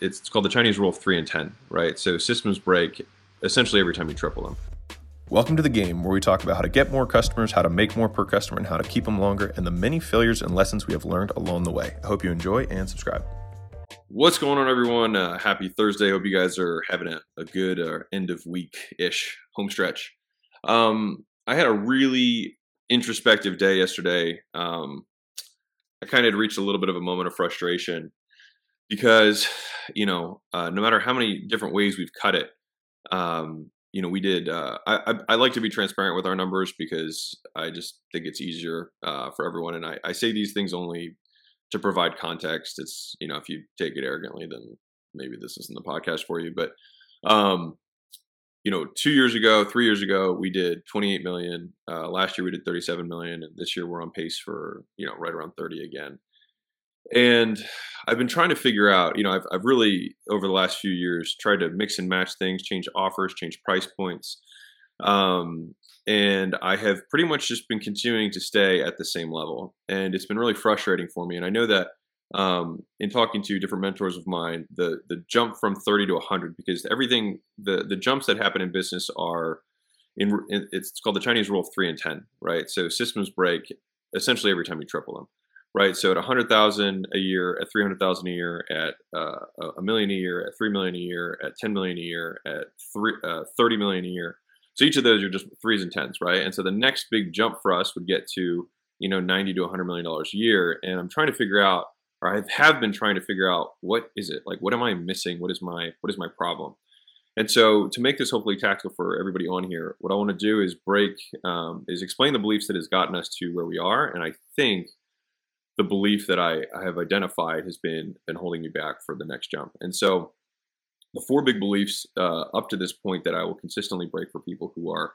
It's called the Chinese rule of three and 10, right? So systems break essentially every time you triple them. Welcome to the game where we talk about how to get more customers, how to make more per customer, and how to keep them longer, and the many failures and lessons we have learned along the way. I hope you enjoy and subscribe. What's going on, everyone? Uh, happy Thursday. Hope you guys are having a, a good uh, end of week ish home stretch. Um, I had a really introspective day yesterday. Um, I kind of reached a little bit of a moment of frustration because you know uh, no matter how many different ways we've cut it um, you know we did uh, I, I, like to be transparent with our numbers because i just think it's easier uh, for everyone and I, I say these things only to provide context. It's you know if you take it arrogantly then maybe this isn't the podcast for you but um, you know two years ago three years ago we did 28 million uh, last year we did 37 million and this year we're on pace for you know right around 30 again and I've been trying to figure out, you know, I've, I've really, over the last few years, tried to mix and match things, change offers, change price points. Um, and I have pretty much just been continuing to stay at the same level. And it's been really frustrating for me. And I know that um, in talking to different mentors of mine, the the jump from 30 to 100, because everything, the the jumps that happen in business are, in, it's called the Chinese rule of three and 10, right? So systems break essentially every time you triple them right? So at 100,000 a year, at 300,000 a year, at uh, a million a year, at 3 million a year, at 10 million a year, at three, uh, 30 million a year. So each of those are just threes and tens, right? And so the next big jump for us would get to, you know, 90 to 100 million dollars a year. And I'm trying to figure out, or I have been trying to figure out, what is it? Like, what am I missing? What is my, what is my problem? And so, to make this hopefully tactical for everybody on here, what I want to do is break, um, is explain the beliefs that has gotten us to where we are. And I think the belief that I, I have identified has been been holding me back for the next jump. And so the four big beliefs uh, up to this point that I will consistently break for people who are,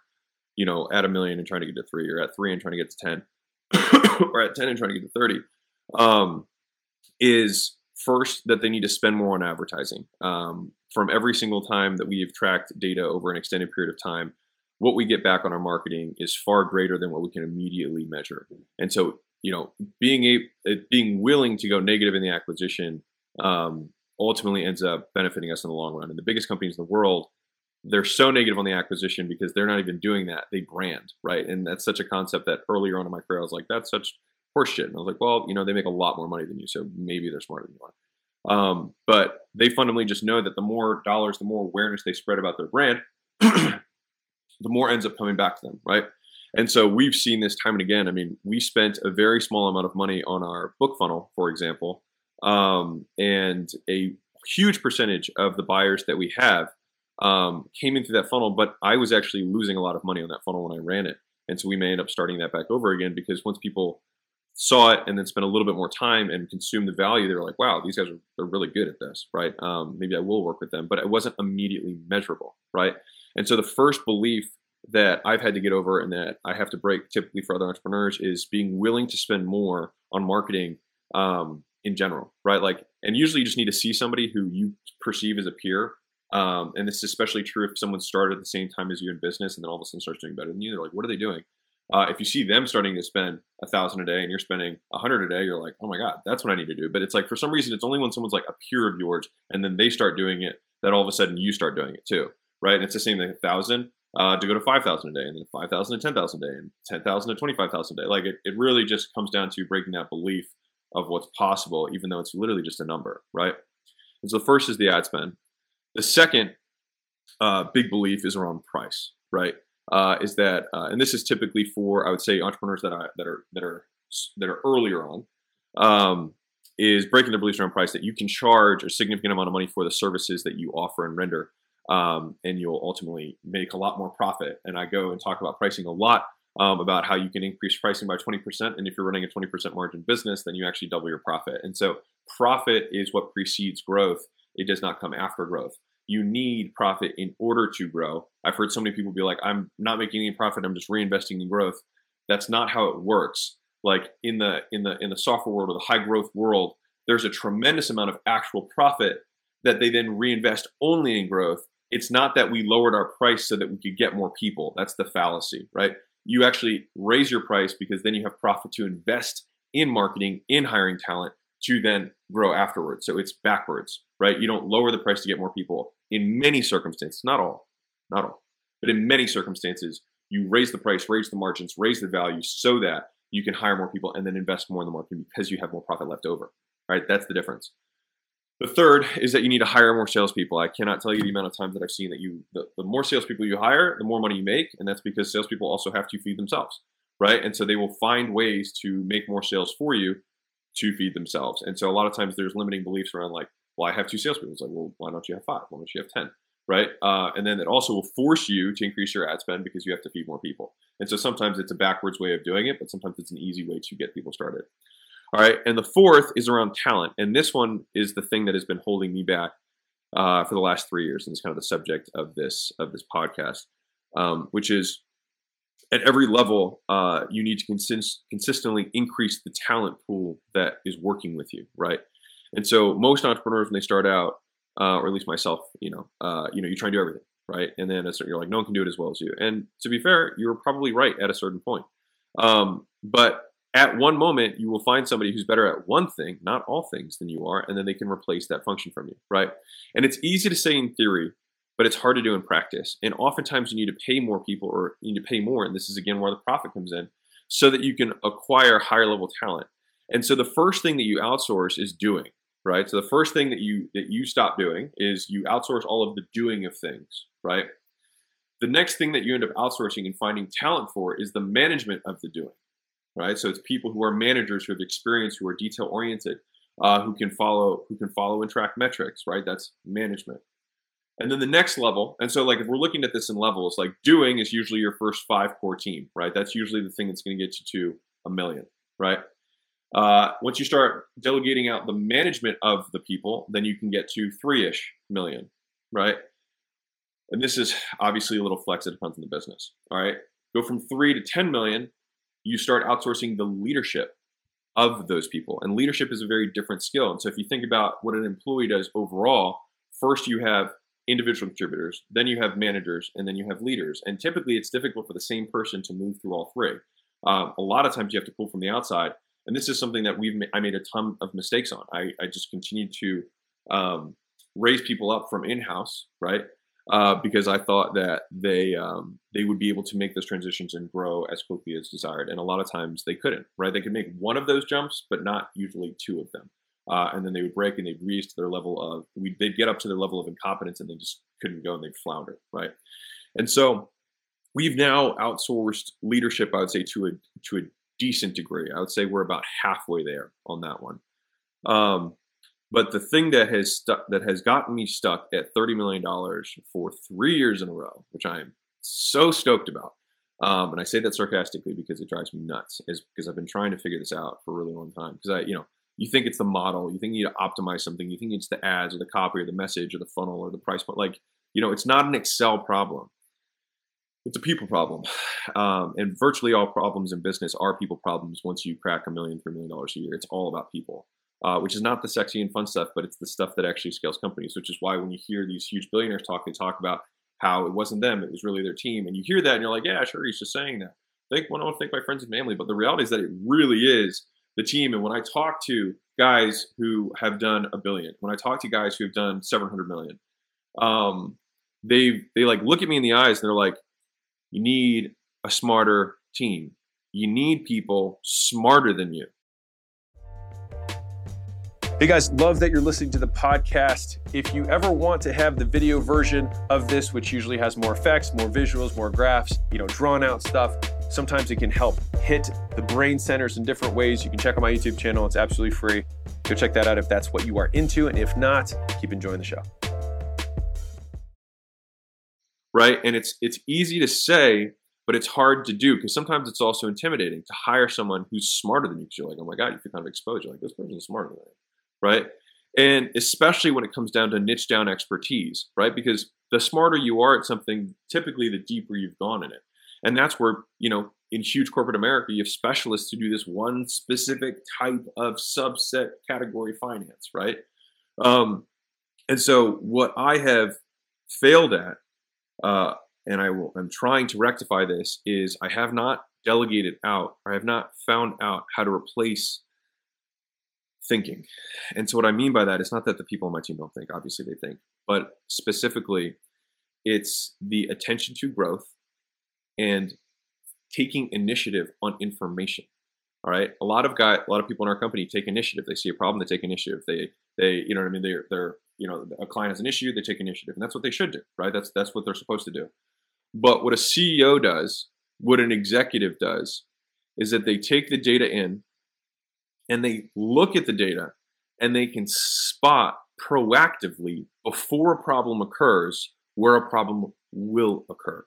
you know, at a million and trying to get to three, or at three and trying to get to ten, or at ten and trying to get to thirty, um, is first that they need to spend more on advertising. Um, from every single time that we have tracked data over an extended period of time, what we get back on our marketing is far greater than what we can immediately measure. And so you know, being a being willing to go negative in the acquisition um, ultimately ends up benefiting us in the long run. And the biggest companies in the world, they're so negative on the acquisition because they're not even doing that. They brand, right? And that's such a concept that earlier on in my career, I was like, that's such horseshit. And I was like, well, you know, they make a lot more money than you, so maybe they're smarter than you are. Um, but they fundamentally just know that the more dollars, the more awareness they spread about their brand, the more ends up coming back to them, right? And so we've seen this time and again. I mean, we spent a very small amount of money on our book funnel, for example, um, and a huge percentage of the buyers that we have um, came in through that funnel. But I was actually losing a lot of money on that funnel when I ran it, and so we may end up starting that back over again because once people saw it and then spent a little bit more time and consumed the value, they were like, "Wow, these guys are they're really good at this, right? Um, maybe I will work with them." But it wasn't immediately measurable, right? And so the first belief that I've had to get over and that I have to break typically for other entrepreneurs is being willing to spend more on marketing um, in general, right? Like, and usually you just need to see somebody who you perceive as a peer. Um, and this is especially true if someone started at the same time as you in business and then all of a sudden starts doing better than you. They're like, what are they doing? Uh, if you see them starting to spend a thousand a day and you're spending a hundred a day, you're like, oh my god, that's what I need to do. But it's like for some reason, it's only when someone's like a peer of yours and then they start doing it that all of a sudden you start doing it too, right? And it's the same thing. A thousand uh, to go to 5,000 a day and then 5,000 to 10,000 a day and 10,000 to 25,000 a day. Like it, it really just comes down to breaking that belief of what's possible, even though it's literally just a number, right? And so the first is the ad spend. The second uh, big belief is around price, right? Uh, is that, uh, and this is typically for I would say entrepreneurs that I, that are that are that are earlier on, um, is breaking the beliefs around price that you can charge a significant amount of money for the services that you offer and render um, and you'll ultimately make a lot more profit. And I go and talk about pricing a lot um, about how you can increase pricing by 20%. And if you're running a 20% margin business, then you actually double your profit. And so profit is what precedes growth. It does not come after growth. You need profit in order to grow. I've heard so many people be like, I'm not making any profit. I'm just reinvesting in growth. That's not how it works. Like in the in the in the software world or the high growth world, there's a tremendous amount of actual profit that they then reinvest only in growth it's not that we lowered our price so that we could get more people. That's the fallacy, right? You actually raise your price because then you have profit to invest in marketing, in hiring talent to then grow afterwards. So it's backwards, right? You don't lower the price to get more people. In many circumstances, not all, not all, but in many circumstances, you raise the price, raise the margins, raise the value so that you can hire more people and then invest more in the marketing because you have more profit left over. Right? That's the difference. The third is that you need to hire more salespeople. I cannot tell you the amount of times that I've seen that you the, the more salespeople you hire, the more money you make, and that's because salespeople also have to feed themselves, right? And so they will find ways to make more sales for you to feed themselves. And so a lot of times there's limiting beliefs around like, well, I have two salespeople. It's like, well, why don't you have five? Why don't you have ten? Right? Uh, and then it also will force you to increase your ad spend because you have to feed more people. And so sometimes it's a backwards way of doing it, but sometimes it's an easy way to get people started. All right. And the fourth is around talent. And this one is the thing that has been holding me back uh, for the last three years. And it's kind of the subject of this of this podcast, um, which is at every level, uh, you need to consist- consistently increase the talent pool that is working with you, right? And so most entrepreneurs, when they start out, uh, or at least myself, you know, uh, you know, you try and do everything, right? And then you're like, no one can do it as well as you. And to be fair, you were probably right at a certain point. Um, but at one moment, you will find somebody who's better at one thing, not all things, than you are, and then they can replace that function from you, right? And it's easy to say in theory, but it's hard to do in practice. And oftentimes you need to pay more people or you need to pay more. And this is again where the profit comes in so that you can acquire higher level talent. And so the first thing that you outsource is doing, right? So the first thing that you that you stop doing is you outsource all of the doing of things, right? The next thing that you end up outsourcing and finding talent for is the management of the doing, right? So it's people who are managers who have experience, who are detail oriented, uh, who can follow who can follow and track metrics, right? That's management. And then the next level, and so like if we're looking at this in levels, like doing is usually your first five core team, right? That's usually the thing that's going to get you to a million, right? Uh, once you start delegating out the management of the people, then you can get to three ish million, right? And this is obviously a little flex, it depends on the business. All right. Go from three to 10 million, you start outsourcing the leadership of those people. And leadership is a very different skill. And so if you think about what an employee does overall, first you have individual contributors, then you have managers, and then you have leaders. And typically, it's difficult for the same person to move through all three. Um, a lot of times, you have to pull from the outside, and this is something that we've I made a ton of mistakes on. I, I just continued to um, raise people up from in-house, right? Uh, because I thought that they um, they would be able to make those transitions and grow as quickly as desired, and a lot of times they couldn't. Right? They could make one of those jumps, but not usually two of them uh, and then they would break and they'd reach to their level of we they'd get up to their level of incompetence and they just couldn't go and they'd flounder right and so we've now outsourced leadership i would say to a to a decent degree i would say we're about halfway there on that one um, but the thing that has stuck that has gotten me stuck at 30 million dollars for three years in a row which i am so stoked about um, and i say that sarcastically because it drives me nuts is because i've been trying to figure this out for a really long time because i you know you think it's the model, you think you need to optimize something, you think it's the ads or the copy or the message or the funnel or the price point. Like, you know, it's not an Excel problem. It's a people problem. Um, and virtually all problems in business are people problems once you crack a million, three million dollars a year. It's all about people, uh, which is not the sexy and fun stuff, but it's the stuff that actually scales companies, which is why when you hear these huge billionaires talk, they talk about how it wasn't them, it was really their team. And you hear that and you're like, yeah, sure, he's just saying that. Think, well, I don't think my friends and family, but the reality is that it really is the team. And when I talk to guys who have done a billion, when I talk to guys who have done 700 million, um, they they like look at me in the eyes and they're like, "You need a smarter team. You need people smarter than you." Hey guys, love that you're listening to the podcast. If you ever want to have the video version of this, which usually has more effects, more visuals, more graphs, you know, drawn out stuff, Sometimes it can help hit the brain centers in different ways. You can check out my YouTube channel, it's absolutely free. Go check that out if that's what you are into. And if not, keep enjoying the show. Right. And it's it's easy to say, but it's hard to do because sometimes it's also intimidating to hire someone who's smarter than you because you're like, oh my God, you feel kind of exposed. You're like, this person's smarter than. Right. And especially when it comes down to niche down expertise, right? Because the smarter you are at something, typically the deeper you've gone in it. And that's where, you know, in huge corporate America, you have specialists to do this one specific type of subset category finance, right? Um, and so what I have failed at, uh, and I will, I'm trying to rectify this, is I have not delegated out, I have not found out how to replace thinking. And so what I mean by that is not that the people on my team don't think, obviously they think, but specifically it's the attention to growth and taking initiative on information. All right. A lot of guy, a lot of people in our company take initiative. They see a problem, they take initiative. They, they, you know what I mean? They're, they're, you know, a client has an issue, they take initiative, and that's what they should do, right? That's that's what they're supposed to do. But what a CEO does, what an executive does, is that they take the data in, and they look at the data, and they can spot proactively before a problem occurs where a problem will occur,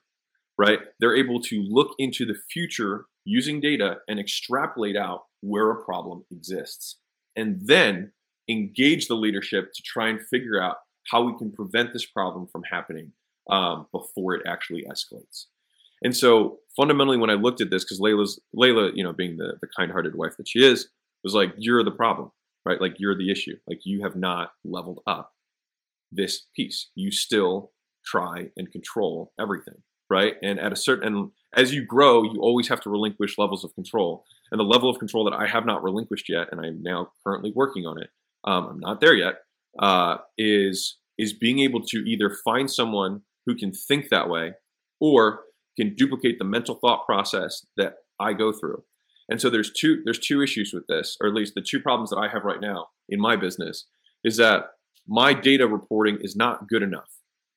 right? They're able to look into the future using data and extrapolate out where a problem exists. And then engage the leadership to try and figure out how we can prevent this problem from happening um, before it actually escalates. And so fundamentally, when I looked at this, because Leila's Leila, you know, being the, the kind-hearted wife that she is, was like, you're the problem, right? Like you're the issue. Like you have not leveled up this piece. You still try and control everything, right? And at a certain, and as you grow, you always have to relinquish levels of control. And the level of control that I have not relinquished yet, and I'm now currently working on it, um, I'm not there yet, uh, is is being able to either find someone who can think that way or can duplicate the mental thought process that I go through. And so there's two there's two issues with this, or at least the two problems that I have right now in my business is that my data reporting is not good enough.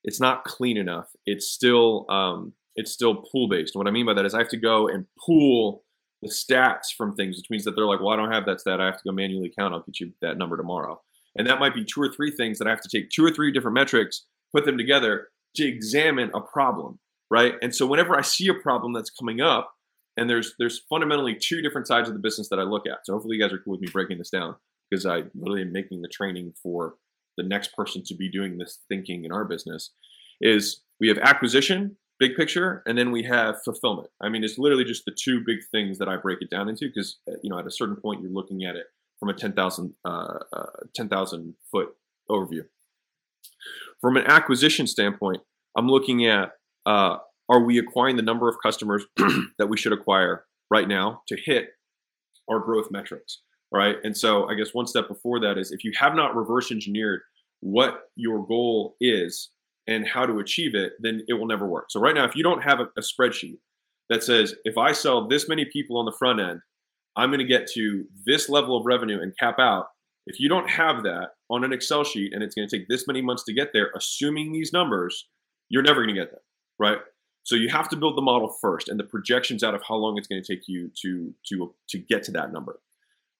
It's not clean enough. It's still um, it's still pool based. What I mean by that is I have to go and pool the stats from things, which means that they're like, well, I don't have that stat. I have to go manually count. I'll get you that number tomorrow. And that might be two or three things that I have to take two or three different metrics, put them together to examine a problem, right? And so whenever I see a problem that's coming up, and there's there's fundamentally two different sides of the business that I look at. So hopefully you guys are cool with me breaking this down because I literally am making the training for the next person to be doing this thinking in our business. Is we have acquisition big picture, and then we have fulfillment. I mean, it's literally just the two big things that I break it down into because uh, you know at a certain point you're looking at it from a 10,000 uh, uh, 10,000 foot overview. From an acquisition standpoint, I'm looking at uh, are we acquiring the number of customers that we should acquire right now to hit our growth metrics, right? And so I guess one step before that is if you have not reverse engineered what your goal is and how to achieve it, then it will never work. So right now, if you don't have a, a spreadsheet that says if I sell this many people on the front end, I'm going to get to this level of revenue and cap out. If you don't have that on an Excel sheet and it's going to take this many months to get there, assuming these numbers, you're never going to get there, right? So you have to build the model first and the projections out of how long it's going to take you to to to get to that number.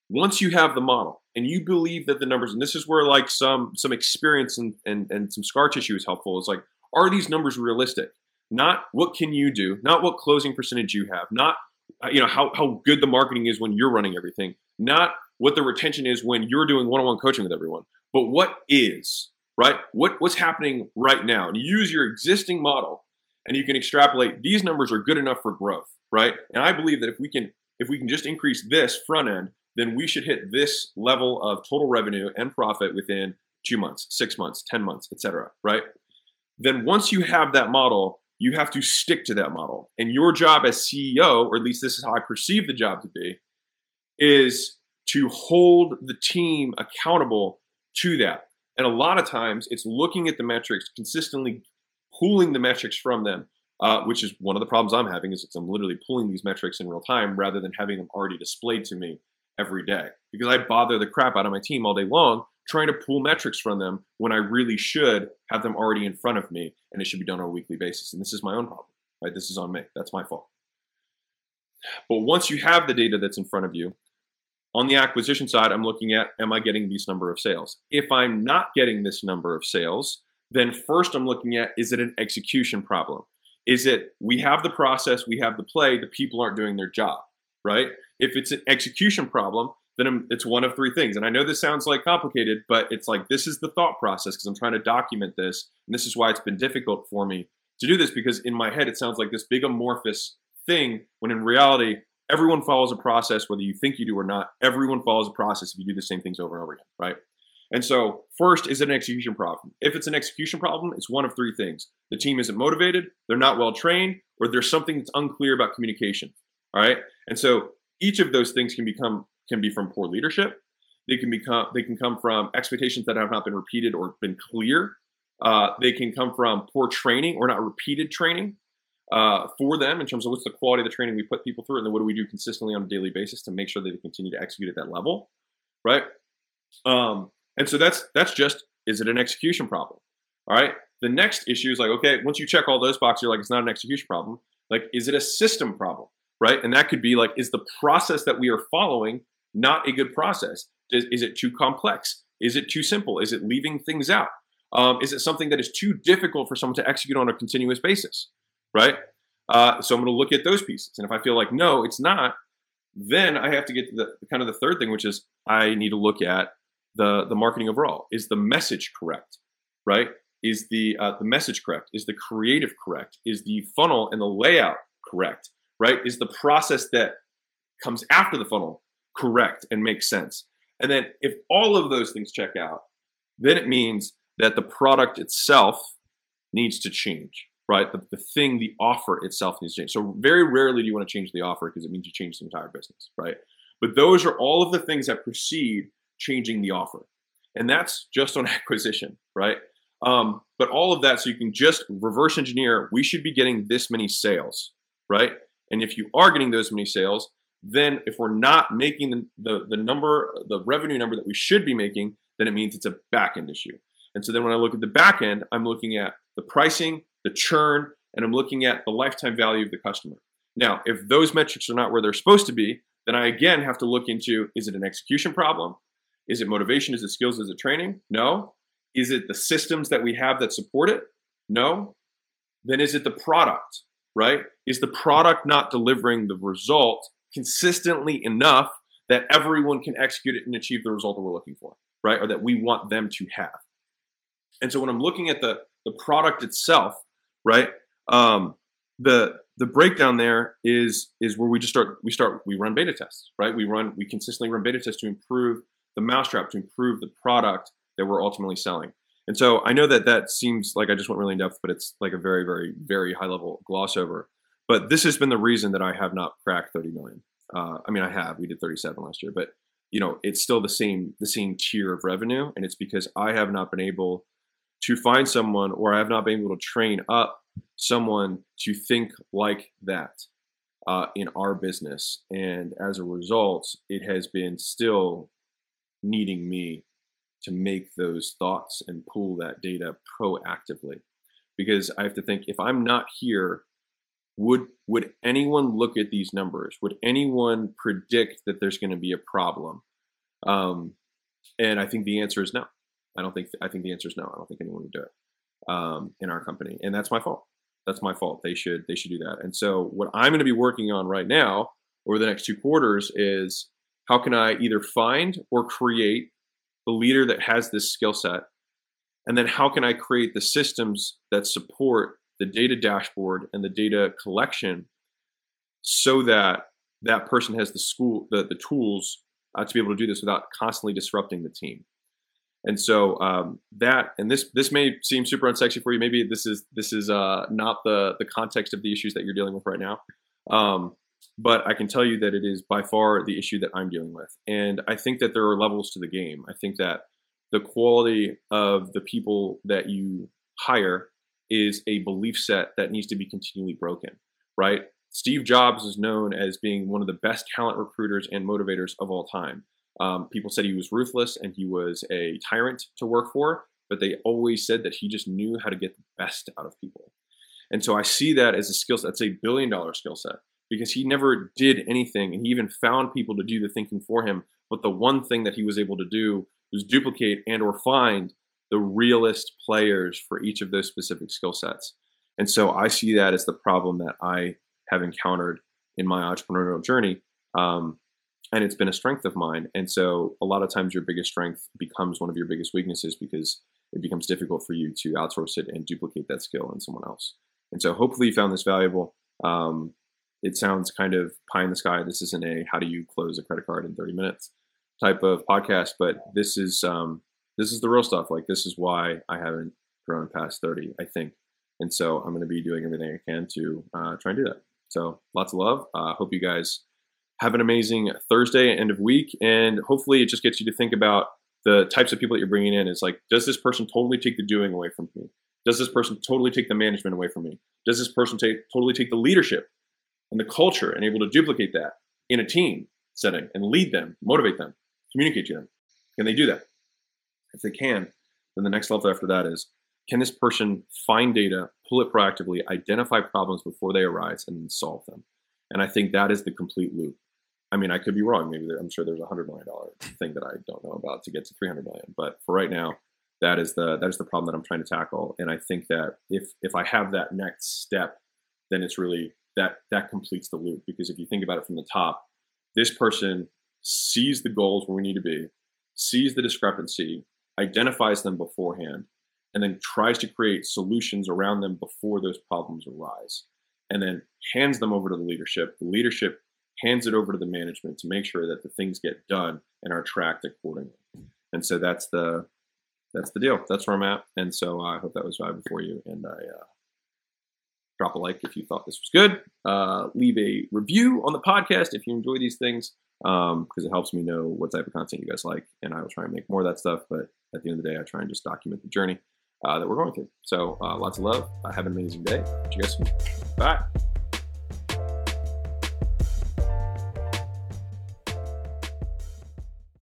Once you have the model and you believe that the numbers, and this is where like some some experience and and, and some scar tissue is helpful, is like, are these numbers realistic? Not what can you do, not what closing percentage you have, not uh, you know how, how good the marketing is when you're running everything, not what the retention is when you're doing one-on-one coaching with everyone, but what is right? What what's happening right now? And you use your existing model, and you can extrapolate. These numbers are good enough for growth, right? And I believe that if we can if we can just increase this front end then we should hit this level of total revenue and profit within two months, six months, 10 months, etc. right? Then once you have that model, you have to stick to that model. And your job as CEO, or at least this is how I perceive the job to be, is to hold the team accountable to that. And a lot of times it's looking at the metrics, consistently pulling the metrics from them, uh, which is one of the problems I'm having is I'm literally pulling these metrics in real time rather than having them already displayed to me every day because I bother the crap out of my team all day long trying to pull metrics from them when I really should have them already in front of me and it should be done on a weekly basis. And this is my own problem, right? This is on me. That's my fault. But once you have the data that's in front of you, on the acquisition side, I'm looking at am I getting this number of sales? If I'm not getting this number of sales, then first I'm looking at is it an execution problem? Is it we have the process, we have the play, the people aren't doing their job, right? If it's an execution problem, then it's one of three things. And I know this sounds like complicated, but it's like this is the thought process because I'm trying to document this. And this is why it's been difficult for me to do this because in my head it sounds like this big amorphous thing when in reality everyone follows a process whether you think you do or not. Everyone follows a process if you do the same things over and over again, right? And so, first is it an execution problem? If it's an execution problem, it's one of three things. The team isn't motivated, they're not well trained, or there's something that's unclear about communication. All right. And so each of those things can become can be from poor leadership They can become they can come from expectations that have not been repeated or been clear. Uh, they can come from poor training or not repeated training uh, for them in terms of what's the quality of the training we put people through, and then what do we do consistently on a daily basis to make sure that they continue to execute at that level, right? Um, and so that's that's just is it an execution problem? All right. The next issue is like, okay, once you check all those boxes, you're like, it's not an execution problem. Like, is it a system problem? Right. And that could be like, is the process that we are following not a good process? Is, is it too complex? Is it too simple? Is it leaving things out? Um, is it something that is too difficult for someone to execute on a continuous basis? Right. Uh, so I'm going to look at those pieces. And if I feel like, no, it's not, then I have to get to the kind of the third thing, which is I need to look at the, the marketing overall. Is the message correct? Right? Is the uh, the message correct? Is the creative correct? Is the funnel and the layout correct? Right? Is the process that comes after the funnel correct and makes sense? And then if all of those things check out, then it means that the product itself needs to change, right? The, the thing, the offer itself needs to change. So very rarely do you want to change the offer because it means you change the entire business, right? But those are all of the things that precede changing the offer. And that's just on acquisition, right? Um, but all of that, so you can just reverse engineer, we should be getting this many sales, right? And if you are getting those many sales, then if we're not making the, the, the number, the revenue number that we should be making, then it means it's a back end issue. And so then when I look at the back end, I'm looking at the pricing, the churn, and I'm looking at the lifetime value of the customer. Now, if those metrics are not where they're supposed to be, then I again have to look into is it an execution problem? Is it motivation? Is it skills? Is it training? No. Is it the systems that we have that support it? No. Then is it the product, right? Is the product not delivering the result consistently enough that everyone can execute it and achieve the result that we're looking for, right? Or that we want them to have. And so when I'm looking at the the product itself, right? Um, the the breakdown there is is where we just start we start we run beta tests, right? We run we consistently run beta tests to improve the mousetrap to improve the product that we're ultimately selling. And so I know that that seems like I just went really in depth, but it's like a very, very, very high level gloss over. But this has been the reason that I have not cracked 30 million. Uh, I mean, I have. We did 37 last year, but you know, it's still the same the same tier of revenue, and it's because I have not been able to find someone, or I have not been able to train up someone to think like that uh, in our business, and as a result, it has been still needing me to make those thoughts and pull that data proactively. Because i have to think if i'm not here would would anyone look at these numbers? Would anyone predict that there's going to be a problem? Um, and i think the answer is no. I don't think i think the answer is no. I don't think anyone would do it um, in our company. And that's my fault. That's my fault. They should they should do that. And so what i'm going to be working on right now over the next two quarters is how can I either find or create the leader that has this skill set? And then how can I create the systems that support the data dashboard and the data collection so that that person has the school the, the tools uh, to be able to do this without constantly disrupting the team? And so um, that and this this may seem super unsexy for you. Maybe this is this is uh, not the the context of the issues that you're dealing with right now. Um, but I can tell you that it is by far the issue that I'm dealing with. And I think that there are levels to the game. I think that the quality of the people that you hire is a belief set that needs to be continually broken, right? Steve Jobs is known as being one of the best talent recruiters and motivators of all time. Um, people said he was ruthless and he was a tyrant to work for, but they always said that he just knew how to get the best out of people. And so I see that as a skill set. That's a billion dollar skill set because he never did anything and he even found people to do the thinking for him. But the one thing that he was able to do was duplicate and or find the realist players for each of those specific skill sets. And so i see that as the problem that i have encountered in my entrepreneurial journey um, and it's been a strength of mine. And so a lot of times your biggest strength becomes one of your biggest weaknesses because it becomes difficult for you to outsource it and duplicate that skill in someone else. And so hopefully you found this valuable. Um, it sounds kind of pie in the sky. This isn't a how do you close a credit card in 30 minutes type of podcast, but this is um, this is the real stuff. Like this is why I haven't grown past 30, I think. And so I'm going to be doing everything I can to uh, try and do that. So lots of love. Uh, hope you guys have an amazing Thursday, end of week, and hopefully it just gets you to think about the types of people that you're bringing in. It's like, does this person totally take the doing away from me? Does this person totally take the management away from me? Does this person take totally take the leadership and the culture and able to duplicate that in a team setting and lead them, motivate them, communicate to them? Can they do that? If they can, then the next level after that is can this person find data, pull it proactively, identify problems before they arise, and solve them? And I think that is the complete loop. I mean, I could be wrong. Maybe I'm sure there's a hundred million dollar thing that I don't know about to get to 300 million. But for right now, that is the that is the problem that I'm trying to tackle. And I think that if if I have that next step, then it's really that that completes the loop. Because if you think about it from the top, this person sees the goals where we need to be, sees the discrepancy, identifies them beforehand, and then tries to create solutions around them before those problems arise, and then hands them over to the leadership. The leadership hands it over to the management to make sure that the things get done and are tracked accordingly. And so that's the that's the deal. That's where I'm at. And so I hope that was valuable for you. And I uh, drop a like if you thought this was good. Uh, leave a review on the podcast if you enjoy these things because um, it helps me know what type of content you guys like. And I will try and make more of that stuff. But at the end of the day, I try and just document the journey uh, that we're going through. So uh, lots of love. have an amazing day. See you guys soon. Bye.